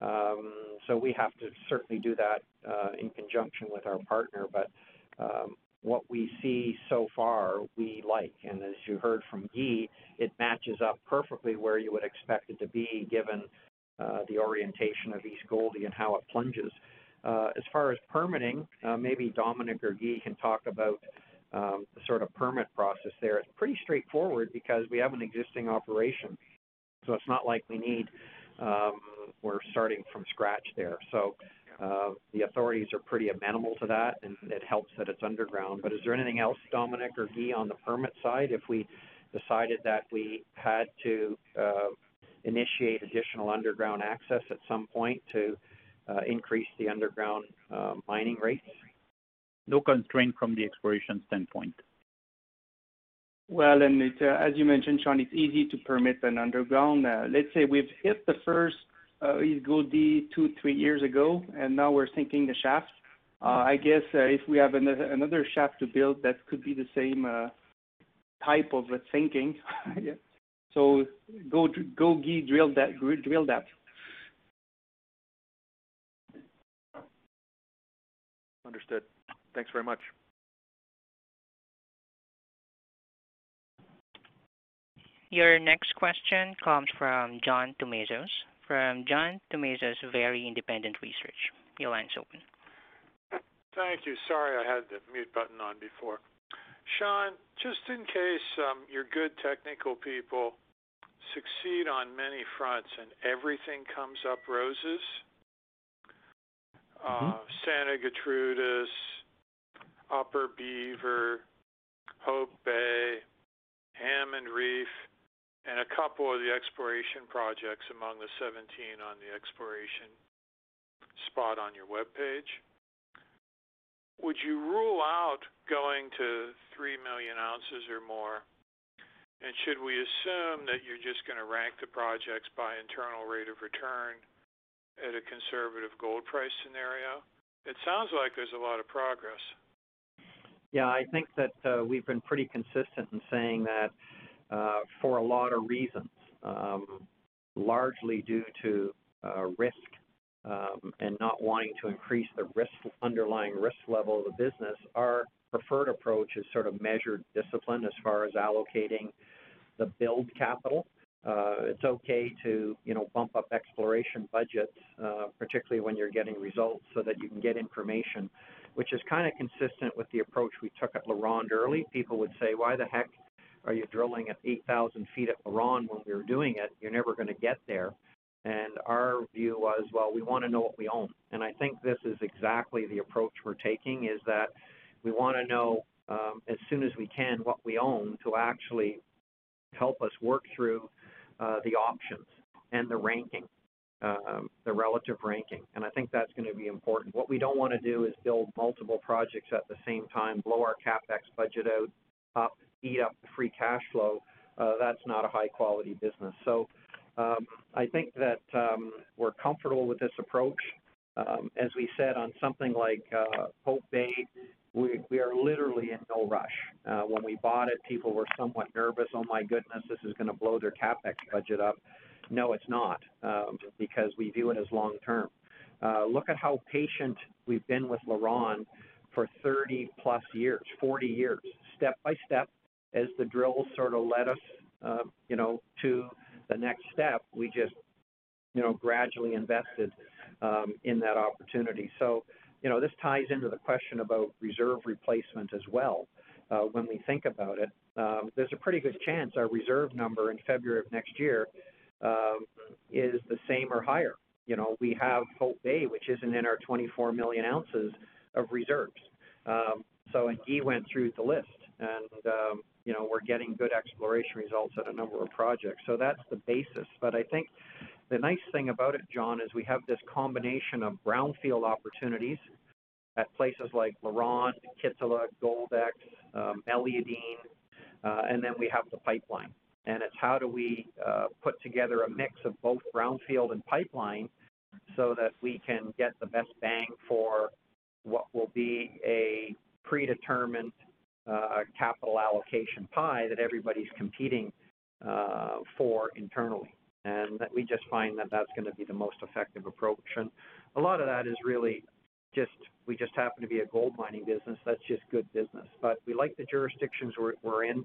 Um, so we have to certainly do that uh, in conjunction with our partner. But um, what we see so far, we like. And as you heard from Guy, it matches up perfectly where you would expect it to be given uh, the orientation of East Gouldie and how it plunges. Uh, as far as permitting, uh, maybe Dominique or Guy can talk about um, the sort of permit process there. It's pretty straightforward because we have an existing operation. So it's not like we need, um, we're starting from scratch there. So uh, the authorities are pretty amenable to that, and it helps that it's underground. But is there anything else, Dominique or Guy, on the permit side? If we decided that we had to uh, initiate additional underground access at some point to uh, increase the underground uh, mining rates? No constraint from the exploration standpoint. Well, and it, uh, as you mentioned, Sean, it's easy to permit an underground. Uh, let's say we've hit the first uh, East Gouldie two, three years ago, and now we're sinking the shaft. Uh, I guess uh, if we have another, another shaft to build, that could be the same uh, type of thinking. yeah. So go, go, Guy, drill that, drill that. Understood. Thanks very much. Your next question comes from John Tumazos from John Tumazos Very Independent Research. Your line's open. Thank you. Sorry I had the mute button on before. Sean, just in case um, your good technical people succeed on many fronts and everything comes up roses, uh, mm-hmm. Santa Gertrudis, Upper Beaver, Hope Bay, Hammond Reef, and a couple of the exploration projects among the 17 on the exploration spot on your web page. Would you rule out going to 3 million ounces or more? And should we assume that you're just going to rank the projects by internal rate of return at a conservative gold price scenario? It sounds like there's a lot of progress. Yeah, I think that uh, we've been pretty consistent in saying that for a lot of reasons, um, largely due to uh, risk um, and not wanting to increase the risk underlying risk level of the business. Our preferred approach is sort of measured discipline as far as allocating the build capital. Uh, it's okay to you know bump up exploration budgets, uh, particularly when you're getting results, so that you can get information, which is kind of consistent with the approach we took at LaRonde early. People would say, "Why the heck are you drilling at 8,000 feet at LaRonde when we were doing it? You're never going to get there. And our view was, well, we want to know what we own. And I think this is exactly the approach we're taking is that we want to know um, as soon as we can what we own to actually help us work through uh, the options and the ranking. um, the relative ranking, and I think that's going to be important. What we don't want to do is build multiple projects at the same time, blow our capex budget out, up, eat up the free cash flow. Uh, that's not a high quality business. So um, I think that um, we're comfortable with this approach. Um, as we said on something like uh, Hope Bay, we, we are literally in no rush. Uh, when we bought it, people were somewhat nervous. Oh my goodness, this is going to blow their capex budget up. No, it's not, um, because we view it as long term. Uh, look at how patient we've been with LaRonde for 30 plus years, 40 years, step by step, as the drills sort of led us, uh, you know, to the next step. We just, you know, gradually invested um, in that opportunity. So, you know, this ties into the question about reserve replacement as well. Uh, when we think about it, um, there's a pretty good chance our reserve number in February of next year um, is the same or higher. You know, we have Hope Bay, which isn't in our 24 million ounces of reserves. Um, so, and Guy went through the list, and um, you know, we're getting good exploration results at a number of projects. So that's the basis. But I think the nice thing about it, John, is we have this combination of brownfield opportunities at places like LaRonde, Kittila, Goldex, um, uh, and then we have the pipeline. And it's how do we uh, put together a mix of both brownfield and pipeline so that we can get the best bang for what will be a predetermined capital allocation pie that everybody's competing uh, for internally. And we just find that that's going to be the most effective approach. And a lot of that is really just we just happen to be a gold mining business. That's just good business. But we like the jurisdictions we're, we're in.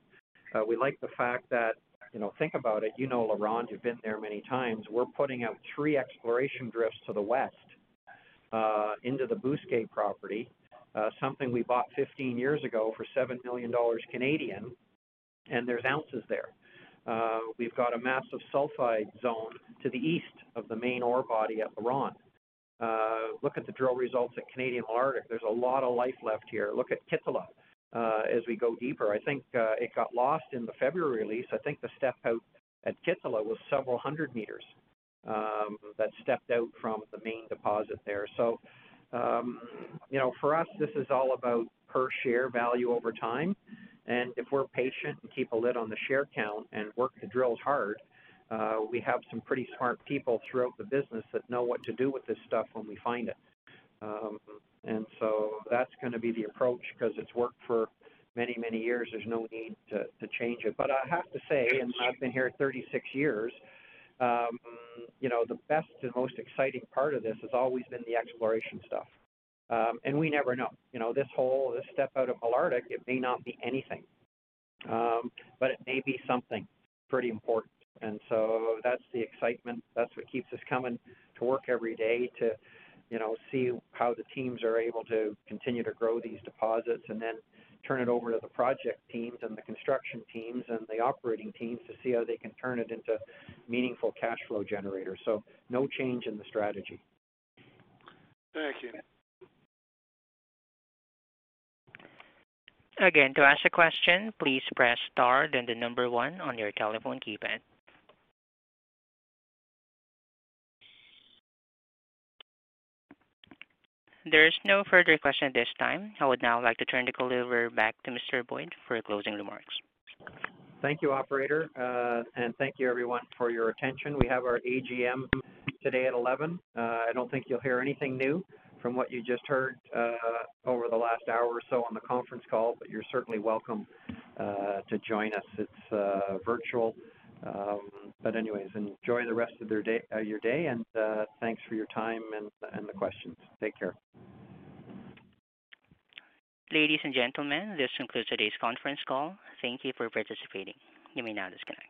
Uh, we like the fact that you know think about it. You know, LaRonde, you've been there many times. We're putting out three exploration drifts to the west uh, into the Bousquet property, uh, something we bought 15 years ago for seven million dollars Canadian, and there's ounces there. Uh, we've got a massive sulfide zone to the east of the main ore body at LaRonde. Uh, look at the drill results at Canadian Malartic. There's a lot of life left here. Look at Kittila uh, as we go deeper. I think uh, it got lost in the February release. I think the step out at Kittila was several hundred meters um, that stepped out from the main deposit there. So, um, you know, for us, this is all about per share value over time. And if we're patient and keep a lid on the share count and work the drills hard, uh, we have some pretty smart people throughout the business that know what to do with this stuff when we find it. Um, and so that's going to be the approach because it's worked for many, many years. There's no need to, to change it. But I have to say, and I've been here 36 years, um, you know, the best and most exciting part of this has always been the exploration stuff. Um, and we never know. You know, this whole this step out of Malartic, it may not be anything, um, but it may be something pretty important. And so that's the excitement. That's what keeps us coming to work every day to, you know, see how the teams are able to continue to grow these deposits and then turn it over to the project teams and the construction teams and the operating teams to see how they can turn it into meaningful cash flow generators. So no change in the strategy. Thank you. Again, to ask a question, please press star then the number one on your telephone keypad. There's no further question at this time. I would now like to turn the call over back to Mr. Boyd for closing remarks. Thank you, operator, uh, and thank you everyone for your attention. We have our AGM today at 11. Uh, I don't think you'll hear anything new from what you just heard uh, over the last hour or so on the conference call, but you're certainly welcome to join us. It's virtual. Um, but anyways, enjoy the rest of their day, uh, your day, and uh, thanks for your time and, and the questions. Take care. Ladies and gentlemen, this concludes today's conference call. Thank you for participating. You may now disconnect.